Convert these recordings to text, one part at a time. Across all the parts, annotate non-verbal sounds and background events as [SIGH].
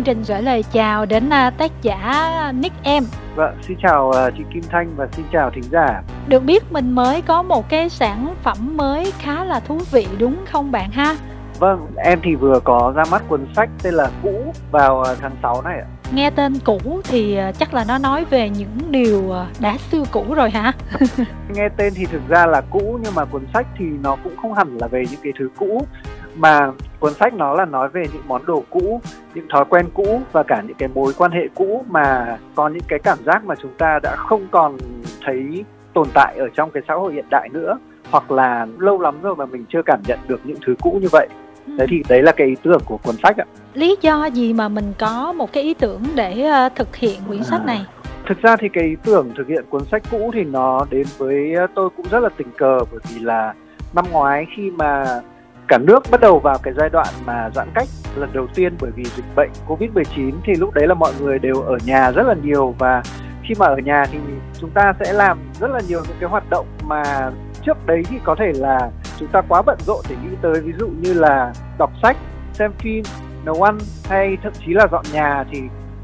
chương trình gửi lời chào đến uh, tác giả Nick Em. Vâng, xin chào uh, chị Kim Thanh và xin chào thính giả. Được biết mình mới có một cái sản phẩm mới khá là thú vị đúng không bạn ha? Vâng, em thì vừa có ra mắt cuốn sách tên là Cũ vào tháng 6 này ạ. Nghe tên cũ thì chắc là nó nói về những điều đã xưa cũ rồi hả? [LAUGHS] Nghe tên thì thực ra là cũ nhưng mà cuốn sách thì nó cũng không hẳn là về những cái thứ cũ mà cuốn sách nó là nói về những món đồ cũ những thói quen cũ và cả những cái mối quan hệ cũ mà có những cái cảm giác mà chúng ta đã không còn thấy tồn tại ở trong cái xã hội hiện đại nữa hoặc là lâu lắm rồi mà mình chưa cảm nhận được những thứ cũ như vậy. Ừ. đấy thì đấy là cái ý tưởng của cuốn sách ạ. Lý do gì mà mình có một cái ý tưởng để ờ, thực hiện quyển sách này? thực ra thì cái ý tưởng thực hiện cuốn sách cũ thì nó đến với tôi cũng rất là tình cờ bởi vì là năm ngoái khi mà cả nước bắt đầu vào cái giai đoạn mà giãn cách lần đầu tiên bởi vì dịch bệnh Covid-19 thì lúc đấy là mọi người đều ở nhà rất là nhiều. Và khi mà ở nhà thì chúng ta sẽ làm rất là nhiều những cái hoạt động mà trước đấy thì có thể là chúng ta quá bận rộn để nghĩ tới. Ví dụ như là đọc sách, xem phim, nấu ăn hay thậm chí là dọn nhà. Thì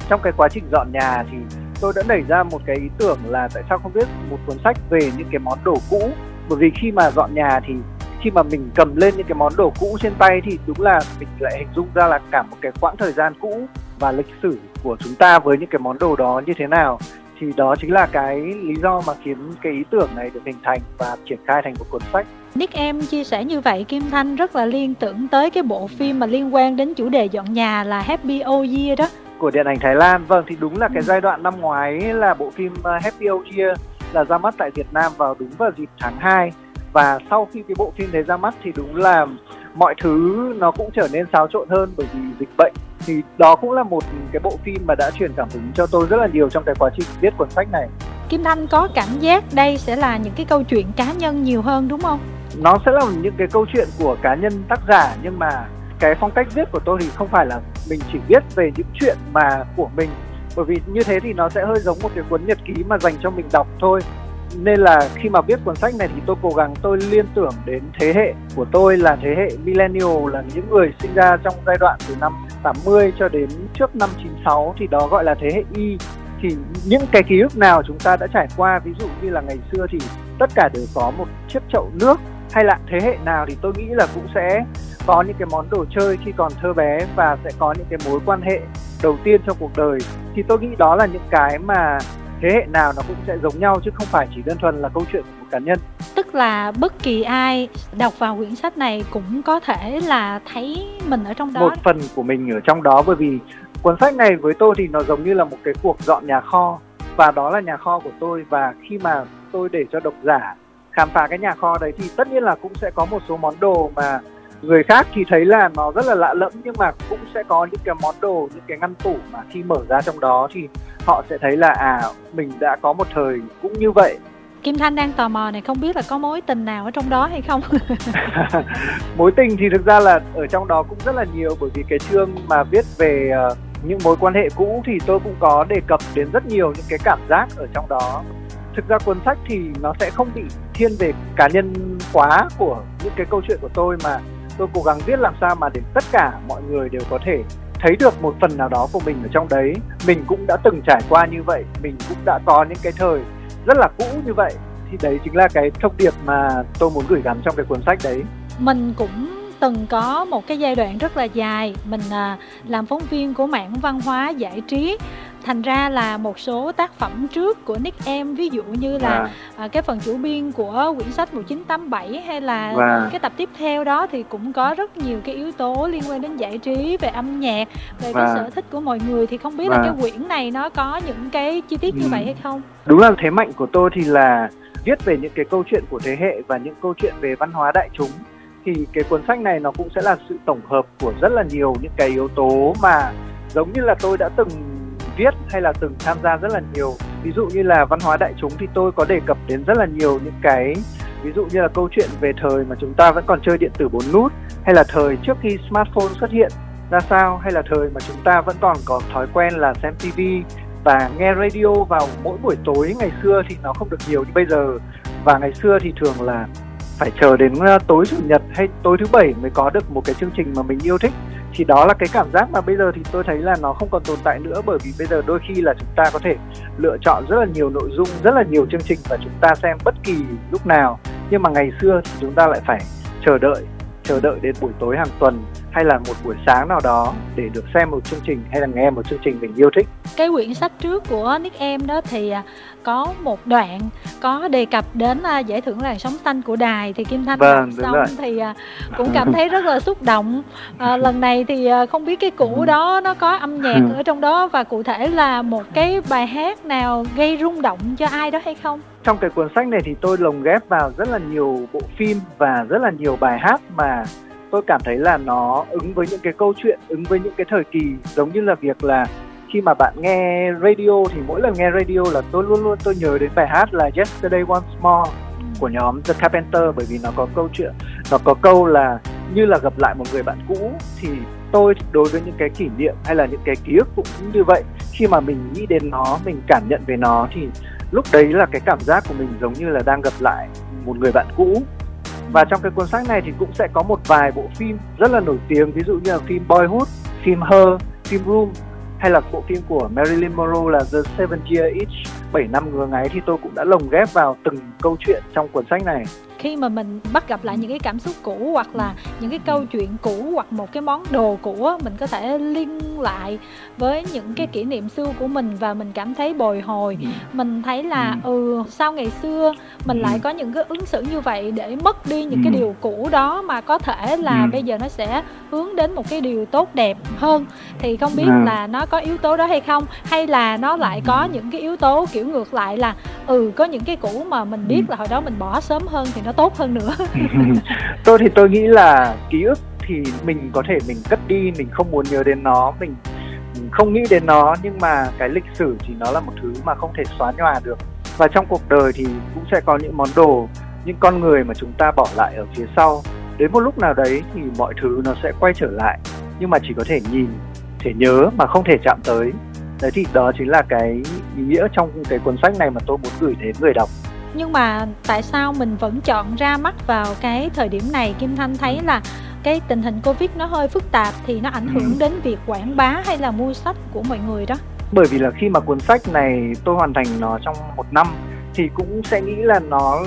trong cái quá trình dọn nhà thì tôi đã nảy ra một cái ý tưởng là tại sao không viết một cuốn sách về những cái món đồ cũ. Bởi vì khi mà dọn nhà thì khi mà mình cầm lên những cái món đồ cũ trên tay thì đúng là mình lại hình dung ra là cả một cái quãng thời gian cũ và lịch sử của chúng ta với những cái món đồ đó như thế nào thì đó chính là cái lý do mà khiến cái ý tưởng này được hình thành và triển khai thành một cuốn sách. Nick em chia sẻ như vậy Kim Thanh rất là liên tưởng tới cái bộ phim mà liên quan đến chủ đề dọn nhà là Happy Old Year đó của điện ảnh Thái Lan. Vâng thì đúng là cái ừ. giai đoạn năm ngoái là bộ phim uh, Happy Old Year là ra mắt tại Việt Nam vào đúng vào dịp tháng 2 và sau khi cái bộ phim đấy ra mắt thì đúng là mọi thứ nó cũng trở nên xáo trộn hơn bởi vì dịch bệnh. Thì đó cũng là một cái bộ phim mà đã truyền cảm hứng cho tôi rất là nhiều trong cái quá trình viết cuốn sách này. Kim Thanh có cảm giác đây sẽ là những cái câu chuyện cá nhân nhiều hơn đúng không? Nó sẽ là những cái câu chuyện của cá nhân tác giả nhưng mà cái phong cách viết của tôi thì không phải là mình chỉ viết về những chuyện mà của mình. Bởi vì như thế thì nó sẽ hơi giống một cái cuốn nhật ký mà dành cho mình đọc thôi nên là khi mà viết cuốn sách này thì tôi cố gắng tôi liên tưởng đến thế hệ của tôi là thế hệ millennial, là những người sinh ra trong giai đoạn từ năm 80 cho đến trước năm 96 thì đó gọi là thế hệ Y. Thì những cái ký ức nào chúng ta đã trải qua, ví dụ như là ngày xưa thì tất cả đều có một chiếc chậu nước, hay là thế hệ nào thì tôi nghĩ là cũng sẽ có những cái món đồ chơi khi còn thơ bé và sẽ có những cái mối quan hệ đầu tiên trong cuộc đời. Thì tôi nghĩ đó là những cái mà thế hệ nào nó cũng sẽ giống nhau chứ không phải chỉ đơn thuần là câu chuyện của một cá nhân. Tức là bất kỳ ai đọc vào quyển sách này cũng có thể là thấy mình ở trong đó. Một phần của mình ở trong đó bởi vì cuốn sách này với tôi thì nó giống như là một cái cuộc dọn nhà kho. Và đó là nhà kho của tôi và khi mà tôi để cho độc giả khám phá cái nhà kho đấy thì tất nhiên là cũng sẽ có một số món đồ mà người khác thì thấy là nó rất là lạ lẫm nhưng mà cũng sẽ có những cái món đồ những cái ngăn tủ mà khi mở ra trong đó thì họ sẽ thấy là à mình đã có một thời cũng như vậy Kim Thanh đang tò mò này không biết là có mối tình nào ở trong đó hay không? [LAUGHS] [LAUGHS] mối tình thì thực ra là ở trong đó cũng rất là nhiều bởi vì cái chương mà viết về uh, những mối quan hệ cũ thì tôi cũng có đề cập đến rất nhiều những cái cảm giác ở trong đó. Thực ra cuốn sách thì nó sẽ không bị thiên về cá nhân quá của những cái câu chuyện của tôi mà tôi cố gắng viết làm sao mà để tất cả mọi người đều có thể thấy được một phần nào đó của mình ở trong đấy. Mình cũng đã từng trải qua như vậy mình cũng đã có những cái thời rất là cũ như vậy. Thì đấy chính là cái thông điệp mà tôi muốn gửi gắm trong cái cuốn sách đấy. Mình cũng từng có một cái giai đoạn rất là dài. Mình à, làm phóng viên của mảng văn hóa giải trí thành ra là một số tác phẩm trước của Nick Em ví dụ như là à. À, cái phần chủ biên của quyển sách 1987 hay là à. cái tập tiếp theo đó thì cũng có rất nhiều cái yếu tố liên quan đến giải trí về âm nhạc về à. cái sở thích của mọi người thì không biết à. là cái quyển này nó có những cái chi tiết như ừ. vậy hay không đúng là thế mạnh của tôi thì là viết về những cái câu chuyện của thế hệ và những câu chuyện về văn hóa đại chúng thì cái cuốn sách này nó cũng sẽ là sự tổng hợp của rất là nhiều những cái yếu tố mà giống như là tôi đã từng viết hay là từng tham gia rất là nhiều. Ví dụ như là văn hóa đại chúng thì tôi có đề cập đến rất là nhiều những cái, ví dụ như là câu chuyện về thời mà chúng ta vẫn còn chơi điện tử bốn nút, hay là thời trước khi smartphone xuất hiện ra sao, hay là thời mà chúng ta vẫn còn có thói quen là xem TV và nghe radio vào mỗi buổi tối. Ngày xưa thì nó không được nhiều như bây giờ. Và ngày xưa thì thường là phải chờ đến ờ, tối chủ nhật hay tối thứ bảy mới có được một cái chương trình mà mình yêu thích thì đó là cái cảm giác mà bây giờ thì tôi thấy là nó không còn tồn tại nữa, bởi vì bây giờ đôi khi là chúng ta có thể lựa chọn rất là nhiều nội dung, rất là nhiều chương trình và chúng ta xem bất kỳ lúc nào. Nhưng mà ngày xưa thì chúng ta lại phải chờ đợi chờ đợi đến buổi tối hàng tuần hay là một buổi sáng nào đó để được xem một chương trình hay là nghe một chương trình mình yêu thích. Cái quyển sách trước của Nick Em đó thì à, có một đoạn có đề cập đến à, giải thưởng làn sóng xanh của đài thì Kim Thanh vâng, đọc xong rồi. thì à, cũng cảm thấy rất là xúc động. À, lần này thì không biết cái cũ đó nó có âm nhạc ở trong đó và cụ thể là một cái bài hát nào gây rung động cho ai đó hay không? Trong cái cuốn sách này thì tôi lồng ghép vào rất là nhiều bộ phim và rất là nhiều bài hát mà tôi cảm thấy là nó ứng với những cái câu chuyện, ứng với những cái thời kỳ, giống như là việc là khi mà bạn nghe radio thì mỗi lần nghe radio là tôi luôn luôn tôi nhớ đến bài hát là Yesterday Once More của nhóm The Carpenter, bởi vì nó có câu chuyện, nó có câu là như là gặp lại một người bạn cũ thì tôi đối với những cái kỷ niệm hay là những cái ký ức cũng như vậy. Khi mà mình nghĩ đến nó, mình cảm nhận về nó thì lúc đấy là cái cảm giác của mình giống như là đang gặp lại một người bạn cũ và trong cái cuốn sách này thì cũng sẽ có một vài bộ phim rất là nổi tiếng ví dụ như là phim Boyhood, phim Her, phim Room hay là bộ phim của Marilyn Monroe là The Seven Year Itch 7 năm ngứa ngáy thì tôi cũng đã lồng ghép vào từng câu chuyện trong cuốn sách này khi mà mình bắt gặp lại những cái cảm xúc cũ hoặc là những cái câu chuyện cũ hoặc một cái món đồ cũ mình có thể liên lại với những cái kỷ niệm xưa của mình và mình cảm thấy bồi hồi. Ừ. mình thấy là ừ. ừ sao ngày xưa mình lại ừ. có những cái ứng xử như vậy để mất đi những cái điều cũ đó mà có thể là bây giờ nó sẽ hướng đến một cái điều tốt đẹp hơn. Thì không biết là nó có yếu tố đó hay không? Hay là nó lại có những cái yếu tố kiểu ngược lại là ừ có những cái cũ mà mình biết là hồi đó mình bỏ sớm hơn thì nó tốt hơn nữa. [LAUGHS] Tôi thì tôi nghĩ là ký ức thì mình có thể mình cất đi, mình không muốn nhớ đến nó, mình không nghĩ đến nó, nhưng mà cái lịch sử thì nó là một thứ mà không thể xóa nhòa được. Và trong cuộc đời thì cũng sẽ có những món đồ, những con người mà chúng ta bỏ lại ở phía sau. Đến một lúc nào đấy thì mọi thứ nó sẽ quay trở lại, nhưng mà chỉ có thể nhìn, thể nhớ mà không thể chạm tới. Đấy thì đó chính là cái ý nghĩa trong cái cuốn sách này mà tôi muốn gửi đến người đọc nhưng mà tại sao mình vẫn chọn ra mắt vào cái thời điểm này? Kim thanh thấy là cái tình hình covid nó hơi phức tạp thì nó ảnh hưởng ừ. đến việc quảng bá hay là mua sách của mọi người đó. Bởi vì là khi mà cuốn sách này tôi hoàn thành nó trong một năm thì cũng sẽ nghĩ là nó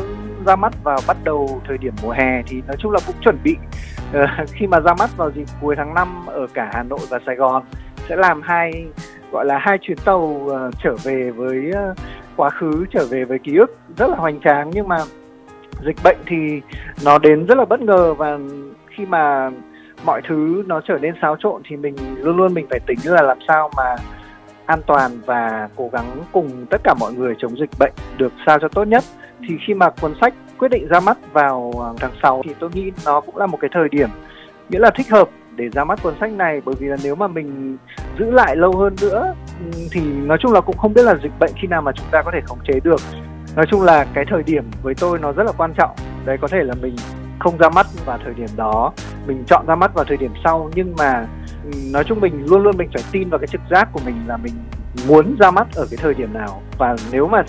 ra mắt vào bắt đầu thời điểm mùa hè. Thì nói chung là cũng chuẩn bị. Uh, [LAUGHS] khi mà ra mắt vào dịp cuối tháng 5 ở cả Hà Nội và Sài Gòn sẽ làm hai gọi là hai chuyến tàu uh, trở về với uh, quá khứ trở về với ký ức rất là hoành tráng, nhưng mà dịch bệnh thì nó đến rất là bất ngờ và khi mà mọi thứ nó trở nên xáo trộn thì mình luôn luôn mình phải tính là làm sao mà an toàn và cố gắng cùng tất cả mọi người chống dịch bệnh được sao cho tốt nhất. Thì khi mà cuốn sách quyết định ra mắt vào à, tháng 6 thì tôi nghĩ nó cũng là một cái thời điểm nghĩa là thích hợp để ra mắt cuốn sách này, bởi vì là nếu mà mình giữ lại lâu hơn nữa thì nói chung là cũng không biết là dịch bệnh khi nào mà chúng ta có thể khống chế được. Nói chung là cái thời điểm với tôi nó rất là quan trọng. Đấy, có thể là mình không ra mắt vào thời điểm đó, mình chọn ra mắt vào thời điểm sau, nhưng mà ừ, nói chung mình luôn luôn mình phải tin vào cái trực giác của mình là mình muốn ra mắt ở cái thời điểm nào. Và nếu mà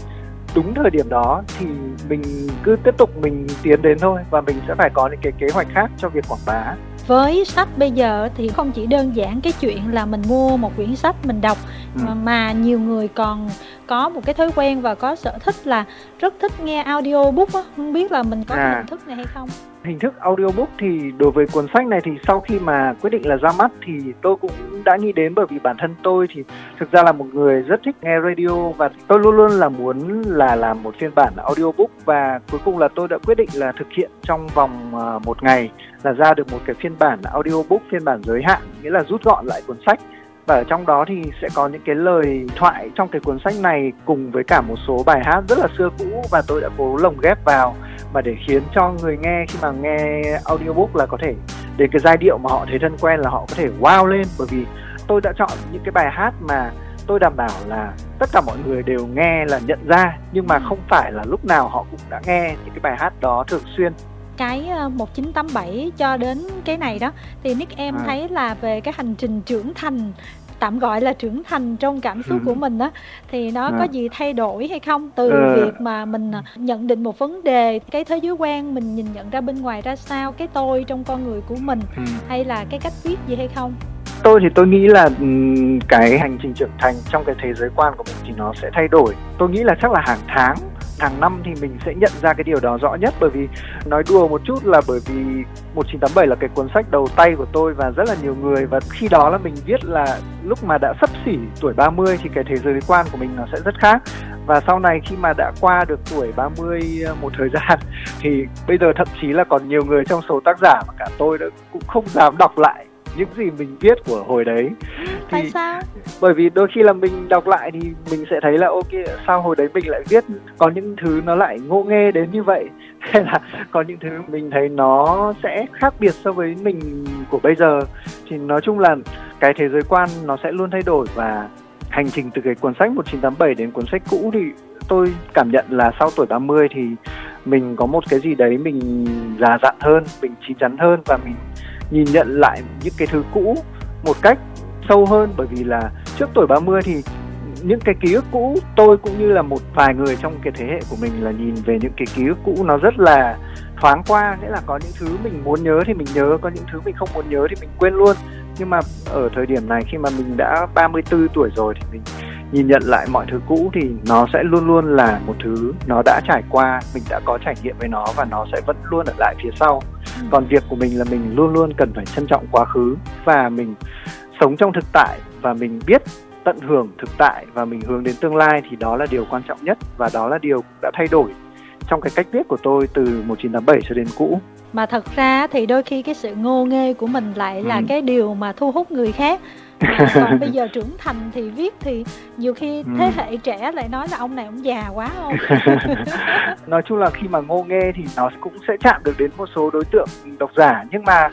đúng thời điểm đó thì mình cứ tiếp tục mình tiến đến thôi và mình sẽ phải có những cái kế hoạch khác cho việc quảng bá với sách bây giờ thì không chỉ đơn giản cái chuyện là mình mua một quyển sách mình đọc ừ. mà, mà nhiều người còn có một cái thói quen và có sở thích là rất thích nghe audiobook á. Không biết là mình có à. hình thức này hay không? Hình thức audiobook thì đối với cuốn sách này thì sau khi mà quyết định là ra mắt thì tôi cũng đã nghĩ đến bởi vì bản thân tôi thì thực ra là một người rất thích nghe radio và tôi luôn luôn là muốn là làm một phiên bản audiobook và cuối cùng là tôi đã quyết định là thực hiện trong vòng à, một ngày là ra được một cái phiên bản audiobook phiên bản giới hạn nghĩa là rút gọn lại cuốn sách và ở trong đó thì sẽ có những cái lời thoại trong cái cuốn sách này cùng với cả một số bài hát rất là xưa cũ và tôi đã cố lồng ghép vào và để khiến cho người nghe khi mà nghe audiobook là có thể đến cái giai điệu mà họ thấy thân quen là họ có thể wow lên. Bởi vì tôi đã chọn những cái bài hát mà tôi đảm bảo là tất cả mọi người đều nghe là nhận ra nhưng mà không phải là lúc nào họ cũng đã nghe những cái bài hát đó thường xuyên. Cái 1987 ờ, cho đến cái này đó thì Nick em à. thấy là về cái hành trình trưởng thành tạm gọi là trưởng thành trong cảm xúc Ừ. của mình á thì nó có À. gì thay đổi hay không từ Ờ. việc mà mình à, nhận định một vấn đề cái thế giới quan mình nhìn nhận ra bên ngoài ra sao cái tôi trong con người của mình Ừ. hay là cái cách viết gì hay không tôi thì tôi nghĩ là ừm, cái hành trình trưởng thành trong cái thế giới quan của mình thì nó sẽ thay đổi tôi nghĩ là chắc là hàng tháng hàng năm thì mình sẽ nhận ra cái điều đó rõ nhất bởi vì nói đùa một chút là bởi vì 1987 là cái cuốn sách đầu tay của tôi và rất là nhiều người và khi đó là mình viết là lúc mà đã sắp xỉ tuổi 30 thì cái thế giới quan của mình nó sẽ rất khác. Và sau này khi mà đã qua được tuổi 30 ờ, một thời [LAUGHS] gian thì bây giờ thậm chí là còn nhiều người trong số tác giả mà cả tôi đã cũng không dám đọc lại những gì mình viết của hồi đấy. [GASPS] Tại thì sao? bởi vì đôi khi là mình đọc lại thì mình sẽ thấy là ok sao hồi đấy mình lại viết có những thứ nó lại ngô nghê đến như vậy? [LAUGHS] Hay là có những thứ mình thấy nó sẽ khác biệt so với mình của bây giờ? Thì nói chung là cái thế giới quan nó sẽ luôn thay đổi và hành trình từ cái cuốn sách 1987 đến cuốn sách cũ thì tôi cảm nhận là sau tuổi 30 thì mình có một cái gì đấy mình già dặn hơn, mình chín chắn hơn và mình nhìn nhận lại những cái thứ cũ một cách sâu hơn, bởi vì là trước tuổi 30 thì những cái ký ức cũ, tôi cũng như là một vài người trong cái thế hệ của mình là nhìn về những cái ký ức cũ nó rất là thoáng qua, nghĩa là có những thứ mình muốn nhớ thì mình nhớ, có những thứ mình không muốn nhớ thì mình quên luôn. Nhưng mà ở thời điểm này khi mà mình đã 34 tuổi rồi thì mình nhìn nhận lại mọi thứ cũ thì nó sẽ luôn luôn là một thứ nó đã trải qua mình đã có trải nghiệm với nó và nó sẽ vẫn luôn ở lại phía sau. Còn việc của mình là mình luôn luôn cần phải trân trọng quá khứ và mình sống trong thực tại và mình biết tận hưởng thực tại và mình hướng đến tương lai thì đó là điều quan trọng nhất và đó là điều đã thay đổi trong cái cách viết của tôi từ 1987 cho đến cũ mà thật ra thì đôi khi cái sự ngô nghê của mình lại là Ừ. cái điều mà thu hút người khác. [LAUGHS] Mà còn bây giờ trưởng thành thì viết thì nhiều khi Ừ. thế hệ trẻ lại nói là ông này ông già quá không? [LAUGHS] Nói chung là khi mà ngô nghê thì nó cũng sẽ chạm được đến một số đối tượng độc giả. Nhưng mà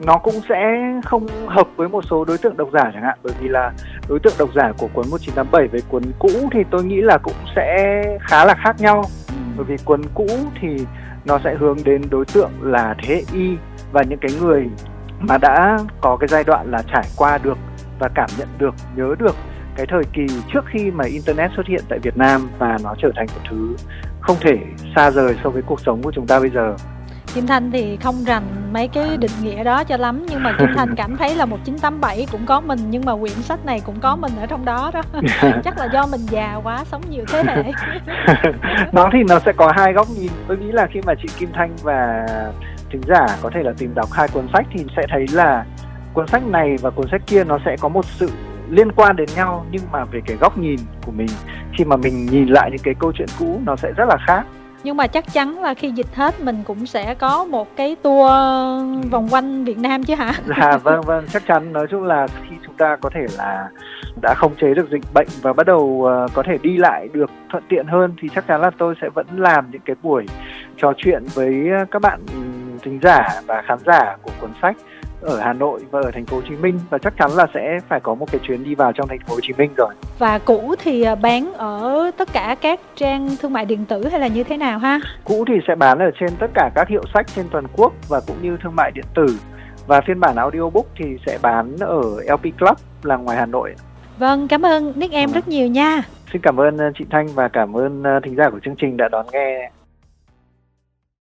nó cũng sẽ không hợp với một số đối tượng độc giả chẳng hạn. Bởi vì là đối tượng độc giả của cuốn 1987 với cuốn cũ thì tôi nghĩ là cũng sẽ khá là khác nhau. Bởi vì cuốn cũ thì nó sẽ hướng đến đối tượng là thế hệ y và những cái người mà đã có cái giai đoạn là trải qua được và cảm nhận được, nhớ được cái thời kỳ trước khi mà internet xuất hiện tại Việt Nam và nó trở thành một thứ không thể xa rời so với cuộc sống của chúng ta bây giờ. Kim Thanh thì không rành mấy cái định nghĩa đó cho lắm nhưng mà Kim Thanh [LAUGHS] cảm thấy là 1987 cũng có mình nhưng mà quyển sách này cũng có mình ở trong đó đó. [LAUGHS] Chắc là do mình già quá sống nhiều thế hệ. [LAUGHS] Nó thì nó sẽ có hai góc nhìn. Tôi nghĩ là khi mà chị Kim Thanh và thính giả có thể là tìm đọc hai cuốn sách thì sẽ thấy là cuốn sách này và cuốn sách kia nó sẽ có một sự liên quan đến nhau nhưng mà về cái góc nhìn của mình khi mà mình nhìn lại những cái câu chuyện cũ nó sẽ rất là khác nhưng mà chắc chắn là khi dịch hết, mình cũng sẽ có một cái tour vòng quanh Việt Nam chứ hả? [LAUGHS] Dạ vâng vâng chắc chắn. Nói chung là khi chúng ta có thể là đã khống chế được dịch bệnh và bắt đầu ờ, có thể đi lại được thuận tiện hơn, thì chắc chắn là tôi sẽ vẫn làm những cái buổi trò chuyện với ờ, các bạn ừ, thính giả và khán giả của cuốn sách ở Hà Nội và ở thành phố Hồ Chí Minh và chắc chắn là sẽ phải có một cái chuyến đi vào trong thành phố Hồ Chí Minh rồi. và cũ thì à, bán ở tất cả các trang thương mại điện tử hay là như thế nào ha Cũ thì sẽ bán ở trên tất cả các hiệu sách trên toàn quốc và cũng như thương mại điện tử và phiên bản audiobook thì sẽ bán ở LP Club là ngoài Hà Nội. vâng cảm ơn Nick em Ừ. rất nhiều nha Xin cảm ơn ờ, chị Thanh và cảm ơn ờ, thính giả của chương trình đã đón nghe